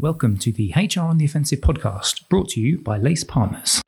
Welcome to the HR on the Offensive podcast, brought to you by Lace Partners.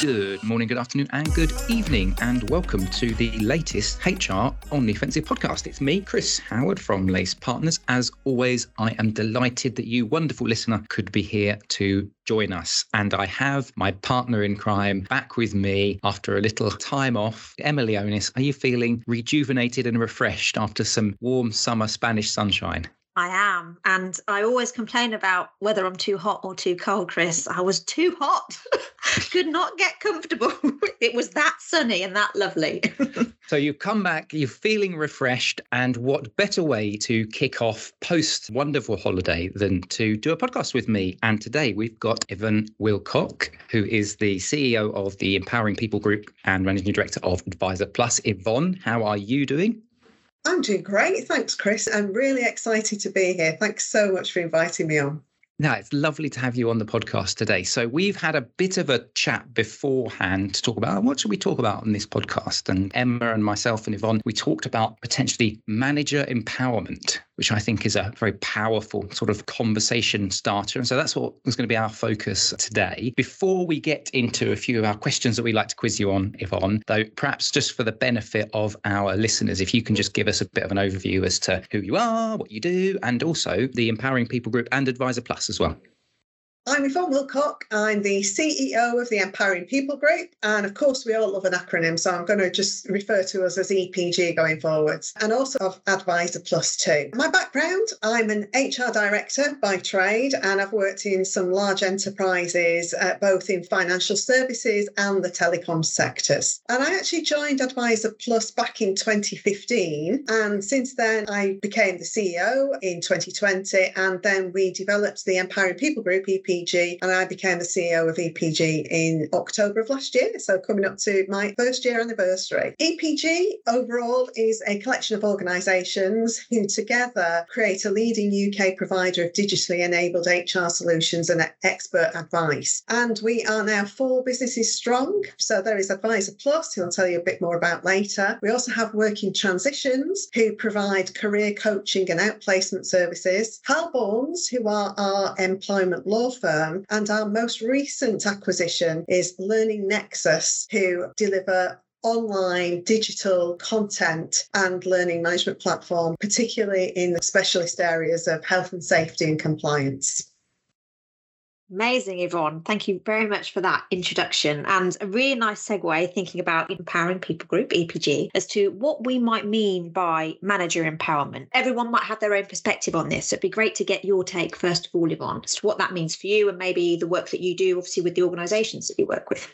Good morning, good afternoon, and good evening, and welcome to the latest HR on the Offensive podcast. It's me, Chris Howard from Lace Partners. As always, I am delighted that you, wonderful listener, could be here to join us. And I have my partner in crime back with me after a little time off. Emily Onis, are you feeling rejuvenated and refreshed after some warm summer Spanish sunshine? I am. And I always complain about whether I'm too hot or too cold, Chris. I was too hot. Could not get comfortable. it was that sunny and that lovely. so you come back, you're feeling refreshed. And what better way to kick off post wonderful holiday than to do a podcast with me? And today we've got Yvonne Wilcock, who is the CEO of the Empowering People Group and Managing Director of AdviserPlus. Yvonne, how are you doing? I'm doing great. Thanks, Chris. I'm really excited to be here. Thanks so much for inviting me on. No, it's lovely to have you on the podcast today. So we've had a bit of a chat beforehand to talk about oh, what should we talk about on this podcast. And Emma and myself and Yvonne, we talked about potentially manager empowerment, which I think is a very powerful sort of conversation starter. And so that's what was going to be our focus today. Before we get into a few of our questions that we'd like to quiz you on, Yvonne, though perhaps just for the benefit of our listeners, if you can just give us a bit of an overview as to who you are, what you do, and also the Empowering People Group and AdviserPlus as well. I'm Yvonne Wilcock. I'm the CEO of the Empowering People Group. And of course, we all love an acronym. So I'm going to just refer to us as EPG going forwards and also of AdviserPlus too. My background I'm an HR director by trade, and I've worked in some large enterprises, uh, both in financial services and the telecom sectors. And I actually joined AdviserPlus back in 2015. And since then, I became the CEO in 2020. And then we developed the Empowering People Group, EPG EPG, and I became the CEO of EPG in October of last year. So coming up to my first year anniversary. EPG overall is a collection of organisations who together create a leading UK provider of digitally enabled HR solutions and expert advice. And we are now four businesses strong. So there is AdviserPlus, who I'll tell you a bit more about later. We also have Working Transitions, who provide career coaching and outplacement services. Halborns, who are our employment law firm firm. And our most recent acquisition is Learning Nexus, who deliver online digital content and learning management platform, particularly in the specialist areas of health and safety and compliance. Amazing, Yvonne. Thank you very much for that introduction and a really nice segue thinking about Empowering People Group, EPG, as to what we might mean by manager empowerment. Everyone might have their own perspective on this. So it'd be great to get your take, first of all, Yvonne, as to what that means for you and maybe the work that you do, obviously, with the organisations that you work with.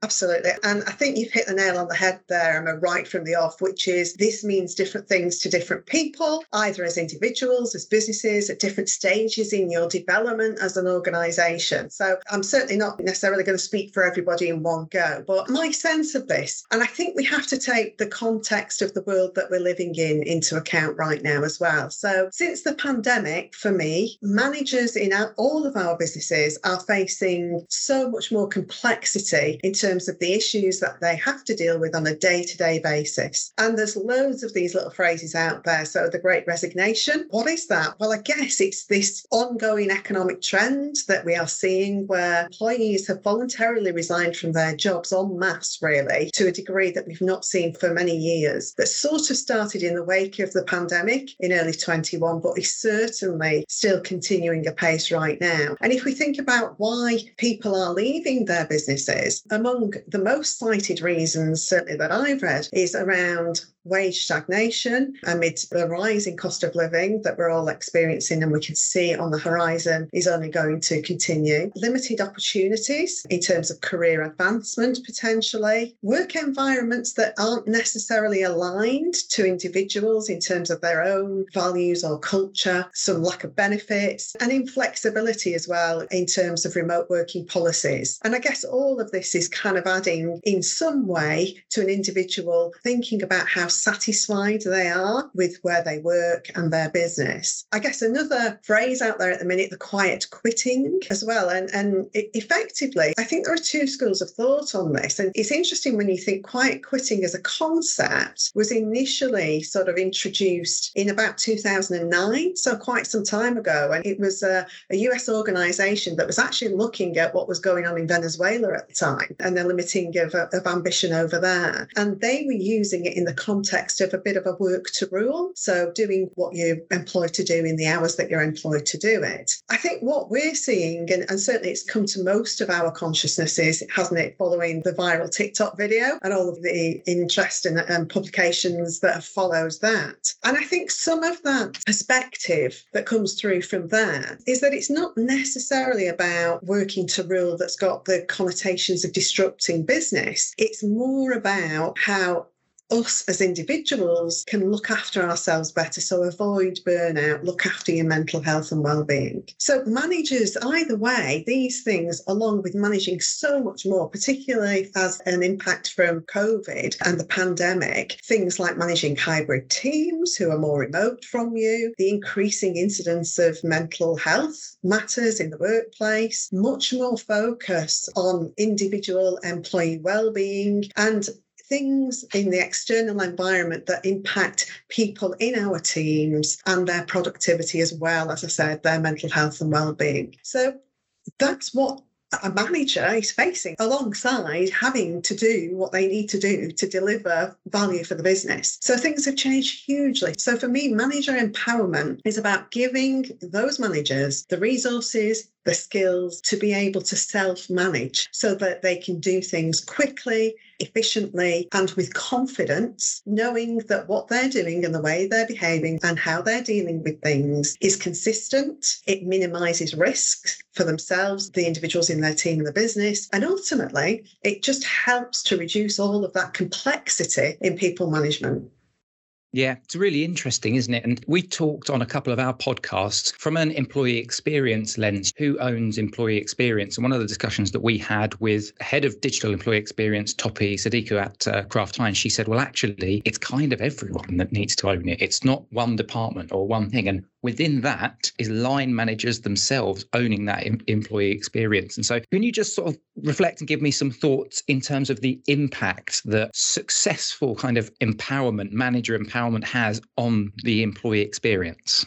Absolutely. And I think you've hit the nail on the head there, Emma, right from the off, which is this means different things to different people, either as individuals, as businesses, at different stages in your development as an organization. So I'm certainly not necessarily going to speak for everybody in one go, but my sense of this, and I think we have to take the context of the world that we're living in into account right now as well. So since the pandemic, for me, managers in all of our businesses are facing so much more complexity in terms terms of the issues that they have to deal with on a day to day basis. And there's loads of these little phrases out there. So, the great resignation, what is that? Well, I guess it's this ongoing economic trend that we are seeing where employees have voluntarily resigned from their jobs en masse, really, to a degree that we've not seen for many years. That sort of started in the wake of the pandemic in early 21, but is certainly still continuing apace right now. And if we think about why people are leaving their businesses, among among the most cited reasons, certainly that I've read, is around wage stagnation amid the rising cost of living that we're all experiencing and we can see on the horizon is only going to continue. Limited opportunities in terms of career advancement, potentially. Work environments that aren't necessarily aligned to individuals in terms of their own values or culture, some lack of benefits, and inflexibility as well in terms of remote working policies. And I guess all of this is kind of adding in some way to an individual thinking about how satisfied they are with where they work and their business. I guess another phrase out there at the minute, the quiet quitting as well. And, and effectively, I think there are two schools of thought on this. And it's interesting when you think quiet quitting as a concept was initially sort of introduced in about 2009, so quite some time ago. And it was a, a US organization that was actually looking at what was going on in Venezuela at the time and the limiting of, of ambition over there. And they were using it in the context of a bit of a work to rule. So doing what you're employed to do in the hours that you're employed to do it. I think what we're seeing, and, and certainly it's come to most of our consciousnesses, hasn't it, following the viral TikTok video and all of the interest and um, publications that have followed that. And I think some of that perspective that comes through from there is that it's not necessarily about working to rule that's got the connotations of disrupting business. It's more about how us as individuals can look after ourselves better. So avoid burnout, look after your mental health and well-being. So managers, either way, these things, along with managing so much more, particularly as an impact from COVID and the pandemic, things like managing hybrid teams who are more remote from you, the increasing incidence of mental health matters in the workplace, much more focus on individual employee well-being and things in the external environment that impact people in our teams and their productivity as well, as I said, their mental health and well-being. So that's what a manager is facing alongside having to do what they need to do to deliver value for the business. So things have changed hugely. So for me, manager empowerment is about giving those managers the resources, the skills to be able to self manage so that they can do things quickly, efficiently, and with confidence, knowing that what they're doing and the way they're behaving and how they're dealing with things is consistent. It minimizes risks for themselves, the individuals in their team and the business. And ultimately, it just helps to reduce all of that complexity in people management. Yeah, it's really interesting, isn't it? And we talked on a couple of our podcasts from an employee experience lens who owns employee experience. And one of the discussions that we had with head of digital employee experience, Topi Sadiku at uh, Kraft Heinz, she said, well, actually, it's kind of everyone that needs to own it. It's not one department or one thing. And within that is line managers themselves owning that em- employee experience. And so, can you just sort of reflect and give me some thoughts in terms of the impact that successful kind of empowerment, manager empowerment has on the employee experience?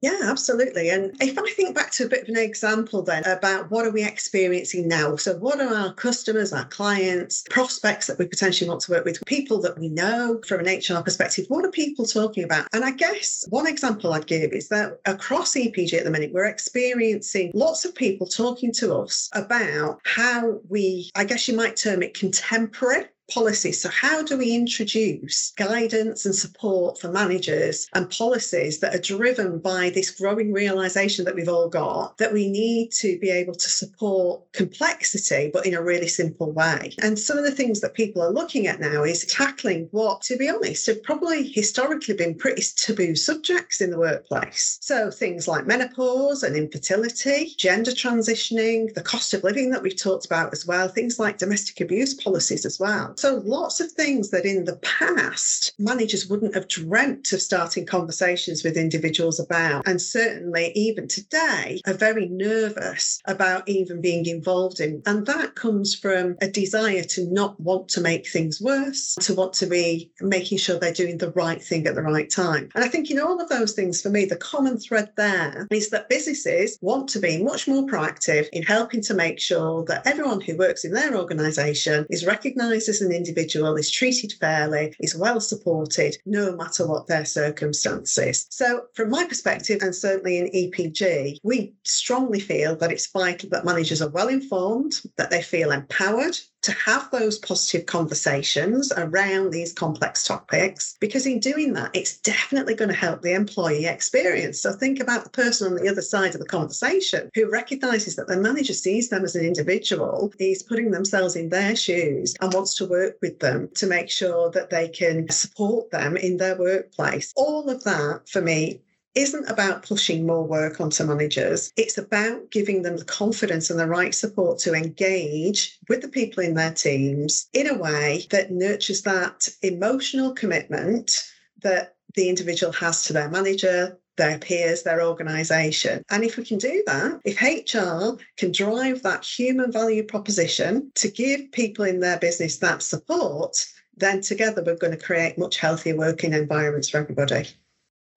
Yeah, absolutely. And if I think back to a bit of an example then about what are we experiencing now? So, what are our customers, our clients, prospects that we potentially want to work with, people that we know from an HR perspective? What are people talking about? And I guess one example I'd give is that across EPG at the minute, we're experiencing lots of people talking to us about how we, I guess you might term it contemporary policies. So, how do we introduce guidance and support for managers and policies that are driven by this growing realization that we've all got that we need to be able to support complexity, but in a really simple way? And some of the things that people are looking at now is tackling what, to be honest, have probably historically been pretty taboo subjects in the workplace. So, things like menopause and infertility, gender transitioning, the cost of living that we've talked about as well, things like domestic abuse policies as well. So lots of things that in the past managers wouldn't have dreamt of starting conversations with individuals about. And certainly even today are very nervous about even being involved in. And that comes from a desire to not want to make things worse, to want to be making sure they're doing the right thing at the right time. And I think in all of those things, for me, the common thread there is that businesses want to be much more proactive in helping to make sure that everyone who works in their organization is recognized as an an individual is treated fairly, is well supported, no matter what their circumstances. So, from my perspective, and certainly in EPG, we strongly feel that it's vital that managers are well informed, that they feel empowered, to have those positive conversations around these complex topics because in doing that it's definitely going to help the employee experience. So think about the person on the other side of the conversation who recognizes that the manager sees them as an individual is putting themselves in their shoes and wants to work with them to make sure that they can support them in their workplace. All of that for me isn't about pushing more work onto managers. It's about giving them the confidence and the right support to engage with the people in their teams in a way that nurtures that emotional commitment that the individual has to their manager, their peers, their organisation. And if we can do that, if HR can drive that human value proposition to give people in their business that support, then together we're going to create much healthier working environments for everybody.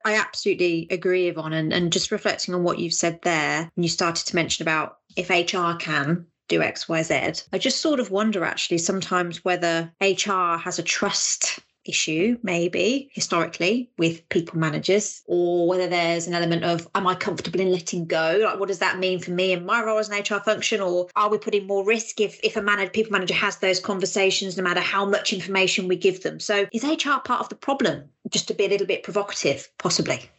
I absolutely agree, Yvonne. And, and just reflecting on what you've said there, and you started to mention about if HR can do X, Y, Z, I just sort of wonder actually sometimes whether HR has a trust issue, maybe historically with people managers, or whether there's an element of, am I comfortable in letting go? Like, what does that mean for me and my role as an HR function? Or are we putting more risk if, if a manager, people manager has those conversations, no matter how much information we give them? So is HR part of the problem? Just to be a little bit provocative, possibly.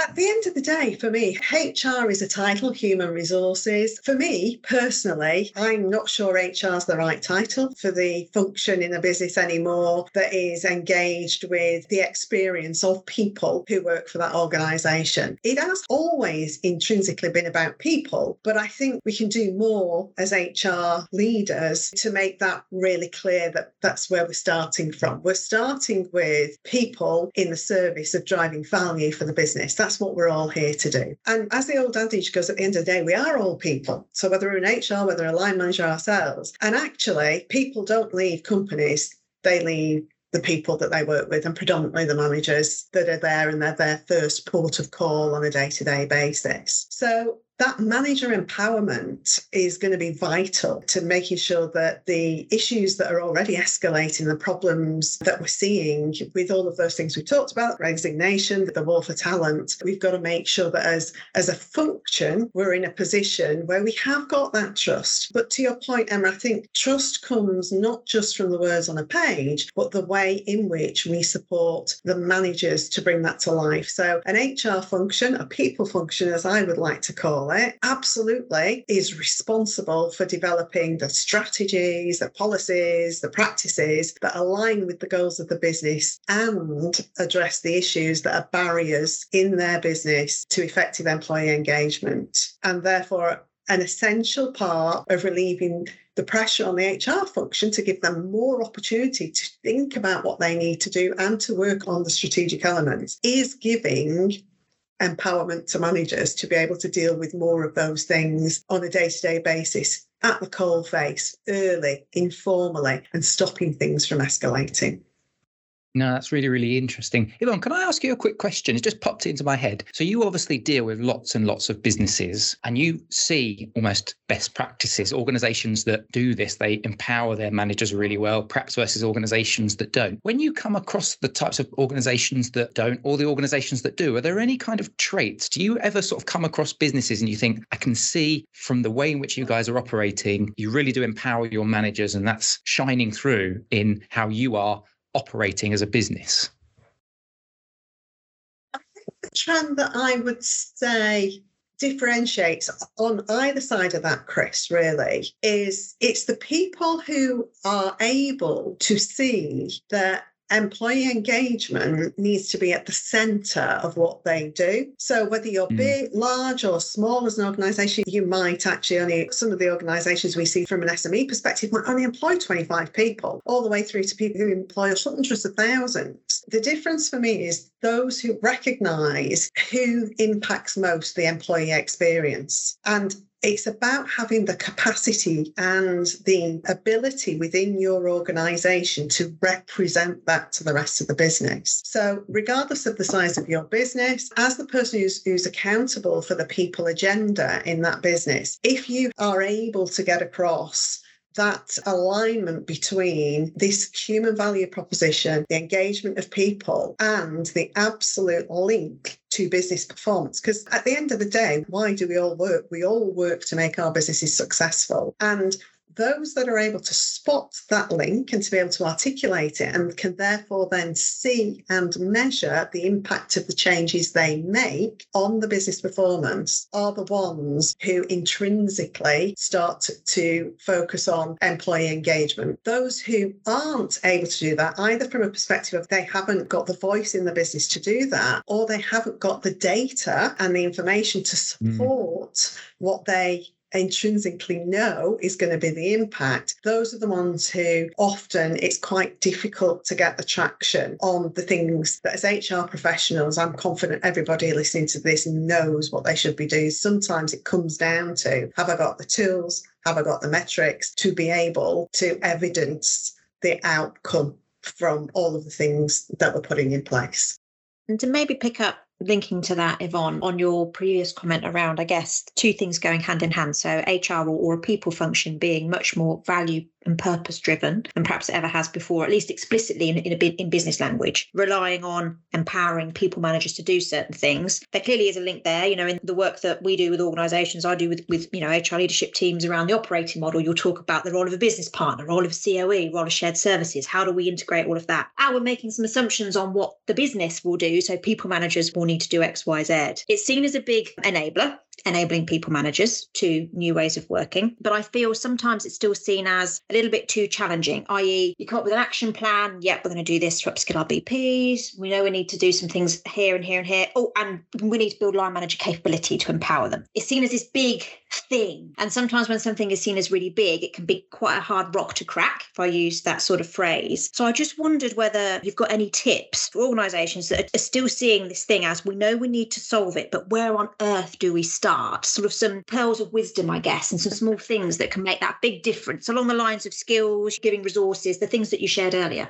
At the end of the day, for me, HR is a title, human resources. For me personally, I'm not sure HR is the right title for the function in a business anymore that is engaged with the experience of people who work for that organisation. It has always intrinsically been about people, but I think we can do more as HR leaders to make that really clear that that's where we're starting from. We're starting with people in the service of driving value for the business that's what we're all here to do. And as the old adage goes, at the end of the day, we are all people. So whether we're in HR, whether we're a line manager ourselves, and actually, people don't leave companies, they leave the people that they work with and predominantly the managers that are there and they're their first port of call on a day to day basis. So that manager empowerment is going to be vital to making sure that the issues that are already escalating, the problems that we're seeing with all of those things we talked about, resignation, the war for talent, we've got to make sure that as, as a function, we're in a position where we have got that trust. But to your point, Emma, I think trust comes not just from the words on a page, but the way in which we support the managers to bring that to life. So an HR function, a people function, as I would like to call it, absolutely is responsible for developing the strategies, the policies, the practices that align with the goals of the business and address the issues that are barriers in their business to effective employee engagement. And therefore, an essential part of relieving the pressure on the HR function to give them more opportunity to think about what they need to do and to work on the strategic elements is giving empowerment to managers to be able to deal with more of those things on a day to day basis at the coal face, early, informally, and stopping things from escalating. No, that's really, really interesting. Yvonne, can I ask you a quick question? It just popped into my head. So, you obviously deal with lots and lots of businesses and you see almost best practices, organizations that do this, they empower their managers really well, perhaps versus organizations that don't. When you come across the types of organizations that don't or the organizations that do, are there any kind of traits? Do you ever sort of come across businesses and you think, I can see from the way in which you guys are operating, you really do empower your managers and that's shining through in how you are operating as a business? I think the trend that I would say differentiates on either side of that, Chris, really, is it's the people who are able to see that employee engagement needs to be at the center of what they do. So whether you're mm. big, large, or small as an organization, you might actually only, some of the organizations we see from an SME perspective might only employ 25 people, all the way through to people who employ hundreds of thousands. The difference for me is those who recognize who impacts most the employee experience. And it's about having the capacity and the ability within your organization to represent that to the rest of the business. So, regardless of the size of your business, as the person who's, who's accountable for the people agenda in that business, if you are able to get across that alignment between this human value proposition, the engagement of people, and the absolute link to business performance. Because at the end of the day, why do we all work? We all work to make our businesses successful. And those that are able to spot that link and to be able to articulate it and can therefore then see and measure the impact of the changes they make on the business performance are the ones who intrinsically start to focus on employee engagement. Those who aren't able to do that, either from a perspective of they haven't got the voice in the business to do that, or they haven't got the data and the information to hmm. support mm. what they intrinsically know is going to be the impact, those are the ones who often it's quite difficult to get the traction on the things that as HR professionals, I'm confident everybody listening to this knows what they should be doing. Sometimes it comes down to have I got the tools, have I got the metrics to be able to evidence the outcome from all of the things that we're putting in place. And to maybe pick up linking to that, Yvonne, on your previous comment around, I guess, two things going hand in hand. So, HR or, or a people function being much more value and purpose driven and perhaps it ever has before, at least explicitly in, in, in business language, relying on empowering people managers to do certain things. There clearly is a link there, you know, in the work that we do with organizations, I do with, with you know, HR leadership teams around the operating model, you'll talk about the role of a business partner, role of a COE, role of shared services. How do we integrate all of that? And we're making some assumptions on what the business will do. So people managers will need to do X, Y, Z. It's seen as a big enabler enabling people managers to new ways of working. But I feel sometimes it's still seen as a little bit too challenging, i.e., you come up with an action plan. Yep, we're going to do this to upskill our BPs. We know we need to do some things here and here and here. Oh, and we need to build line manager capability to empower them. It's seen as this big thing. And sometimes when something is seen as really big, it can be quite a hard rock to crack, if I use that sort of phrase. So I just wondered whether you've got any tips for organisations that are still seeing this thing as we know we need to solve it, but where on earth do we start? Sort of some pearls of wisdom, I guess, and some small things that can make that big difference along the lines of skills, giving resources, the things that you shared earlier.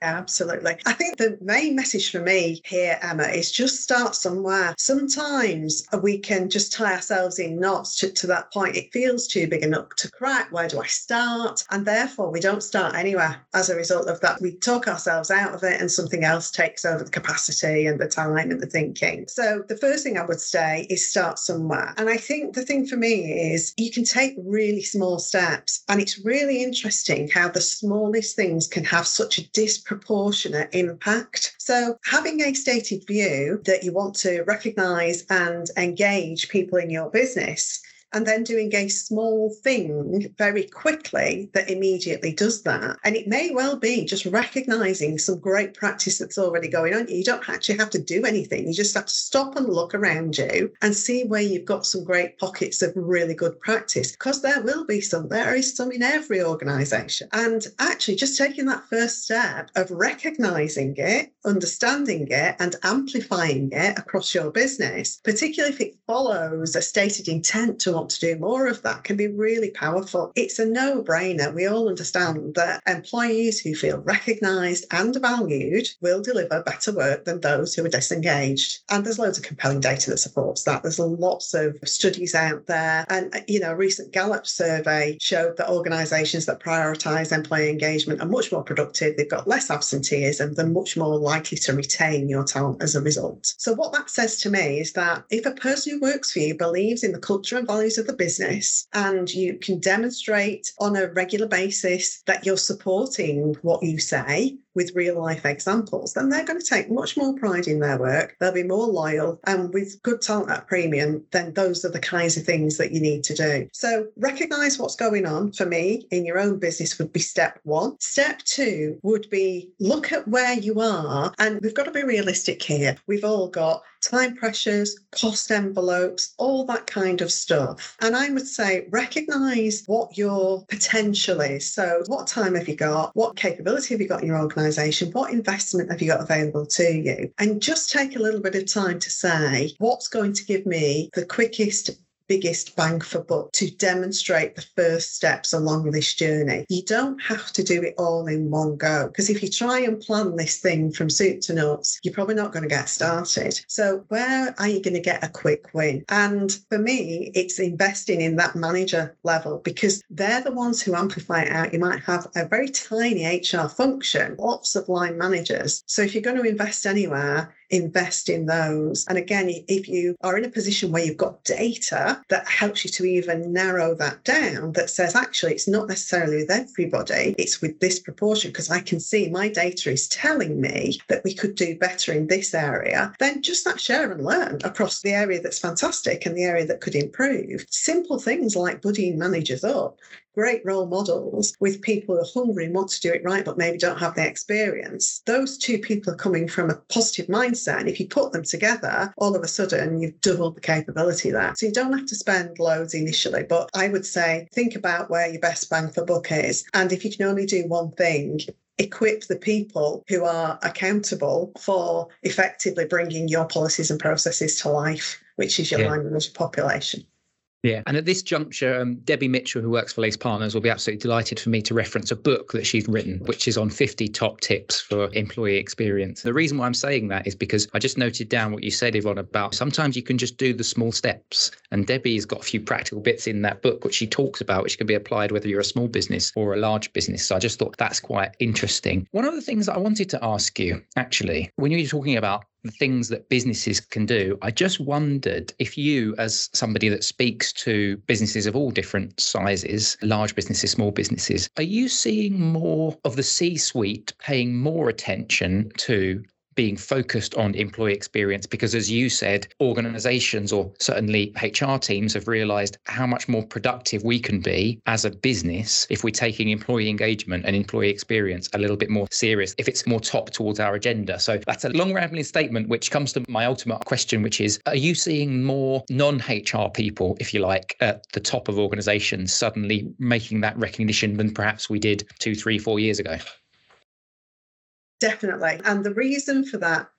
Absolutely. I think the main message for me here, Emma, is just start somewhere. Sometimes we can just tie ourselves in knots to, to, that point. It feels too big a nut to crack. Where do I start? And therefore, we don't start anywhere as a result of that. We talk ourselves out of it and something else takes over the capacity and the time and the thinking. So, the first thing I would say is start somewhere. And I think the thing for me is you can take really small steps. And it's really interesting how the smallest things can have such a disproportionate proportionate impact. So, having a stated view that you want to recognize and engage people in your business and then doing a small thing very quickly that immediately does that. And it may well be just recognizing some great practice that's already going on. You don't actually have to do anything. You just have to stop and look around you and see where you've got some great pockets of really good practice because there will be some. There is some in every organization. And actually, just taking that first step of recognizing it, understanding it, and amplifying it across your business, particularly if it follows a stated intent to want to do more of that can be really powerful. It's a no brainer. We all understand that employees who feel recognised and valued will deliver better work than those who are disengaged. And there's loads of compelling data that supports that. There's lots of studies out there. And, uh, you know, a recent Gallup survey showed that organisations that prioritise employee engagement are much more productive. They've got less absenteeism. They're much more likely to retain your talent as a result. So, what that says to me is that if a person who works for you believes in the culture and values of the business and you can demonstrate on a regular basis that you're supporting what you say with real life examples, then they're going to take much more pride in their work. They'll be more loyal. And with good talent at premium, then those are the kinds of things that you need to do. So recognize what's going on for me in your own business would be step one. Step two would be look at where you are. And we've got to be realistic here. We've all got time pressures, cost envelopes, all that kind of stuff. And I would say recognize what your potential is. So, what time have you got? What capability have you got in your organization? What investment have you got available to you? And just take a little bit of time to say, what's going to give me the quickest biggest bang for buck to demonstrate the first steps along this journey. You don't have to do it all in one go because if you try and plan this thing from soup to nuts, you're probably not going to get started. So, where are you going to get a quick win? And for me, it's investing in that manager level because they're the ones who amplify it out. You might have a very tiny HR function, lots of line managers. So, if you're going to invest anywhere, invest in those. And again, if you are in a position where you've got data that helps you to even narrow that down, that says actually it's not necessarily with everybody, it's with this proportion, because I can see my data is telling me that we could do better in this area, then just that share and learn across the area that's fantastic and the area that could improve. Simple things like buddying managers up great role models with people who are hungry and want to do it right, but maybe don't have the experience. Those two people are coming from a positive mindset. And if you put them together, all of a sudden you've doubled the capability there. So you don't have to spend loads initially, but I would say think about where your best bang for buck is. And if you can only do one thing, equip the people who are accountable for effectively bringing your policies and processes to life, which is your yeah. line manager population. Yeah. And at this juncture, um, Debbie Mitchell, who works for Lace Partners, will be absolutely delighted for me to reference a book that she's written, which is on 50 top tips for employee experience. The reason why I'm saying that is because I just noted down what you said, Yvonne, about sometimes you can just do the small steps. And Debbie's got a few practical bits in that book, which she talks about, which can be applied whether you're a small business or a large business. So I just thought that's quite interesting. One of the things I wanted to ask you, actually, when you were talking about the things that businesses can do. I just wondered if you, as somebody that speaks to businesses of all different sizes, large businesses, small businesses, are you seeing more of the C suite paying more attention to being focused on employee experience because, as you said, organizations or certainly HR teams have realized how much more productive we can be as a business if we're taking employee engagement and employee experience a little bit more serious, if it's more top towards our agenda. So that's a long rambling statement, which comes to my ultimate question, which is Are you seeing more non HR people, if you like, at the top of organizations suddenly making that recognition than perhaps we did two, three, four years ago? Definitely. And the reason for that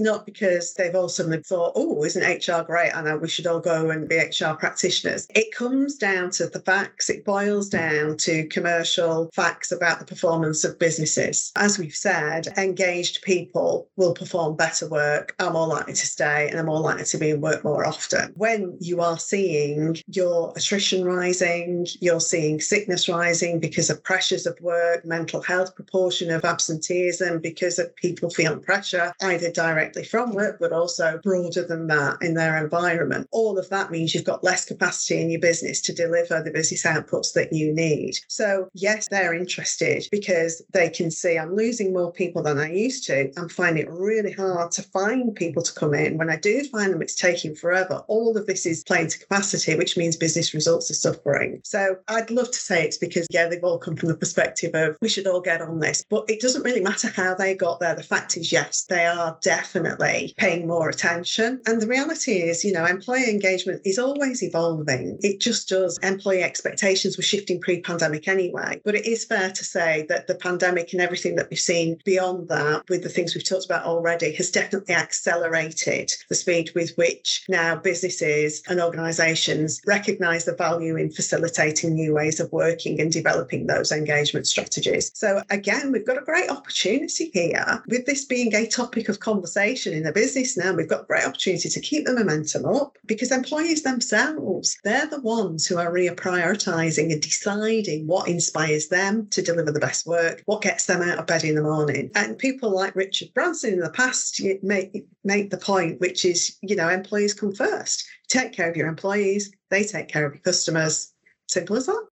Not because they've all suddenly thought, oh, isn't HR great? I know we should all go and be HR practitioners. It comes down to the facts. It boils down to commercial facts about the performance of businesses. As we've said, engaged people will perform better work, are more likely to stay, and are more likely to be in work more often. When you are seeing your attrition rising, you're seeing sickness rising because of pressures of work, mental health proportion of absenteeism because of people feeling pressure, either directly from work, but also broader than that in their environment. All of that means you've got less capacity in your business to deliver the business outputs that you need. So, yes, they're interested because they can see I'm losing more people than I used to. I'm finding it really hard to find people to come in. When I do find them, it's taking forever. All of this is playing to capacity, which means business results are suffering. So, I'd love to say it's because, yeah, they've all come from the perspective of we should all get on this, but it doesn't really matter how they got there. The fact is, yes, they are are definitely paying more attention. And the reality is, you know, employee engagement is always evolving. It just does. Employee expectations were shifting pre pandemic anyway. But it is fair to say that the pandemic and everything that we've seen beyond that, with the things we've talked about already, has definitely accelerated the speed with which now businesses and organisations recognise the value in facilitating new ways of working and developing those engagement strategies. So, again, we've got a great opportunity here with this being a topic of conversation in a business now. We've got great opportunity to keep the momentum up because employees themselves, they're the ones who are reprioritizing and deciding what inspires them to deliver the best work, what gets them out of bed in the morning. And people like Richard Branson in the past make, make the point, which is, you know, employees come first. Take care of your employees, they take care of your customers. Simple as that.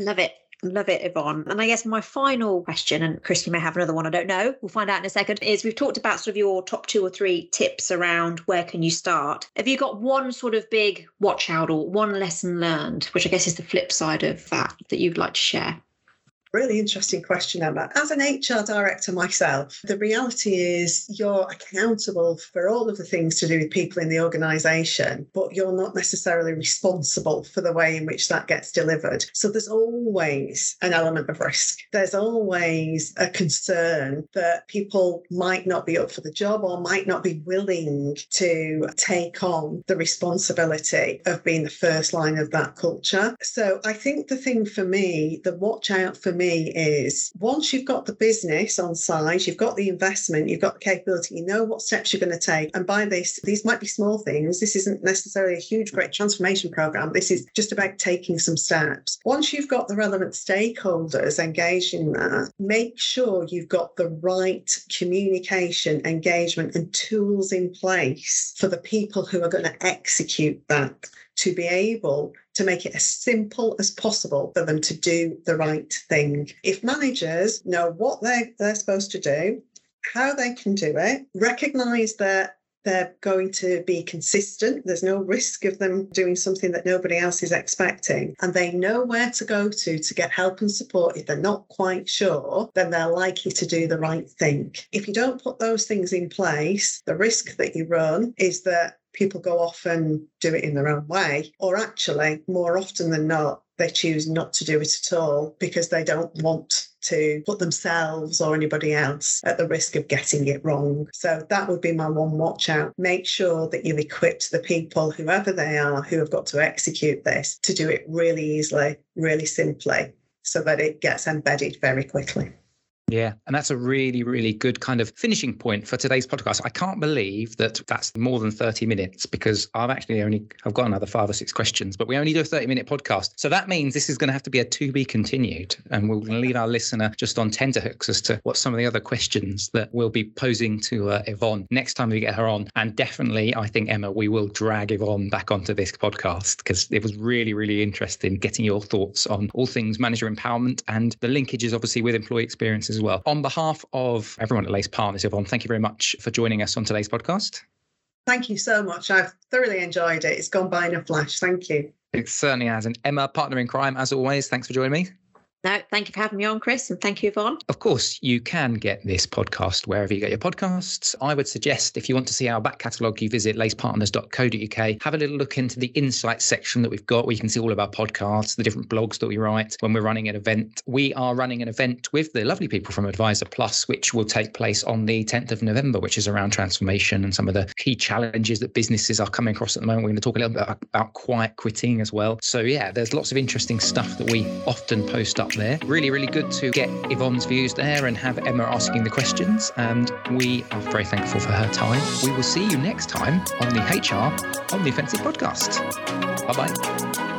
Love it. Love it, Yvonne. And I guess my final question, and Chris, you may have another one, I don't know. We'll find out in a second, is we've talked about sort of your top two or three tips around where can you start. Have you got one sort of big watch out or one lesson learned, which I guess is the flip side of that, that you'd like to share? Really interesting question, Emma. As an HR director myself, the reality is you're accountable for all of the things to do with people in the organisation, but you're not necessarily responsible for the way in which that gets delivered. So there's always an element of risk. There's always a concern that people might not be up for the job or might not be willing to take on the responsibility of being the first line of that culture. So I think the thing for me, the watch out for me is once you've got the business on side, you've got the investment, you've got the capability, you know what steps you're going to take. And by this, these might be small things. This isn't necessarily a huge, great transformation program. This is just about taking some steps. Once you've got the relevant stakeholders engaged in that, make sure you've got the right communication, engagement, and tools in place for the people who are going to execute that to be able to make it as simple as possible for them to do the right thing. If managers know what they're, they're supposed to do, how they can do it, recognize that they're going to be consistent. There's no risk of them doing something that nobody else is expecting. And they know where to go to to get help and support. If they're not quite sure, then they're likely to do the right thing. If you don't put those things in place, the risk that you run is that people go off and do it in their own way, or actually, more often than not, they choose not to do it at all because they don't want to put themselves or anybody else at the risk of getting it wrong. So that would be my one watch out. Make sure that you've equipped the people, whoever they are, who have got to execute this, to do it really easily, really simply, so that it gets embedded very quickly. Yeah, and that's a really, really good kind of finishing point for today's podcast. I can't believe that that's more than 30 minutes because I've actually only I've got another five or six questions, but we only do a 30 minute podcast. So that means this is going to have to be a to be continued. And we'll leave our listener just on tenterhooks as to what some of the other questions that we'll be posing to uh, Yvonne next time we get her on. And definitely, I think, Emma, we will drag Yvonne back onto this podcast because it was really, really interesting getting your thoughts on all things manager empowerment and the linkages, obviously, with employee experiences as well. On behalf of everyone at Lace Partners, Yvonne, thank you very much for joining us on today's podcast. Thank you so much. I've thoroughly enjoyed it. It's gone by in a flash. Thank you. It certainly has. And Emma, partner in crime, as always, thanks for joining me. No, thank you for having me on, Chris, and thank you, Yvonne. Of course, you can get this podcast wherever you get your podcasts. I would suggest if you want to see our back catalogue, you visit lacepartners.co.uk. Have a little look into the insights section that we've got where you can see all of our podcasts, the different blogs that we write when we're running an event. We are running an event with the lovely people from AdviserPlus, which will take place on the 10th of November, which is around transformation and some of the key challenges that businesses are coming across at the moment. We're going to talk a little bit about quiet quitting as well. So, yeah, there's lots of interesting stuff that we often post up there. Really, really good to get Yvonne's views there and have Emma asking the questions. And we are very thankful for her time. We will see you next time on the HR on the Offensive podcast. Bye bye.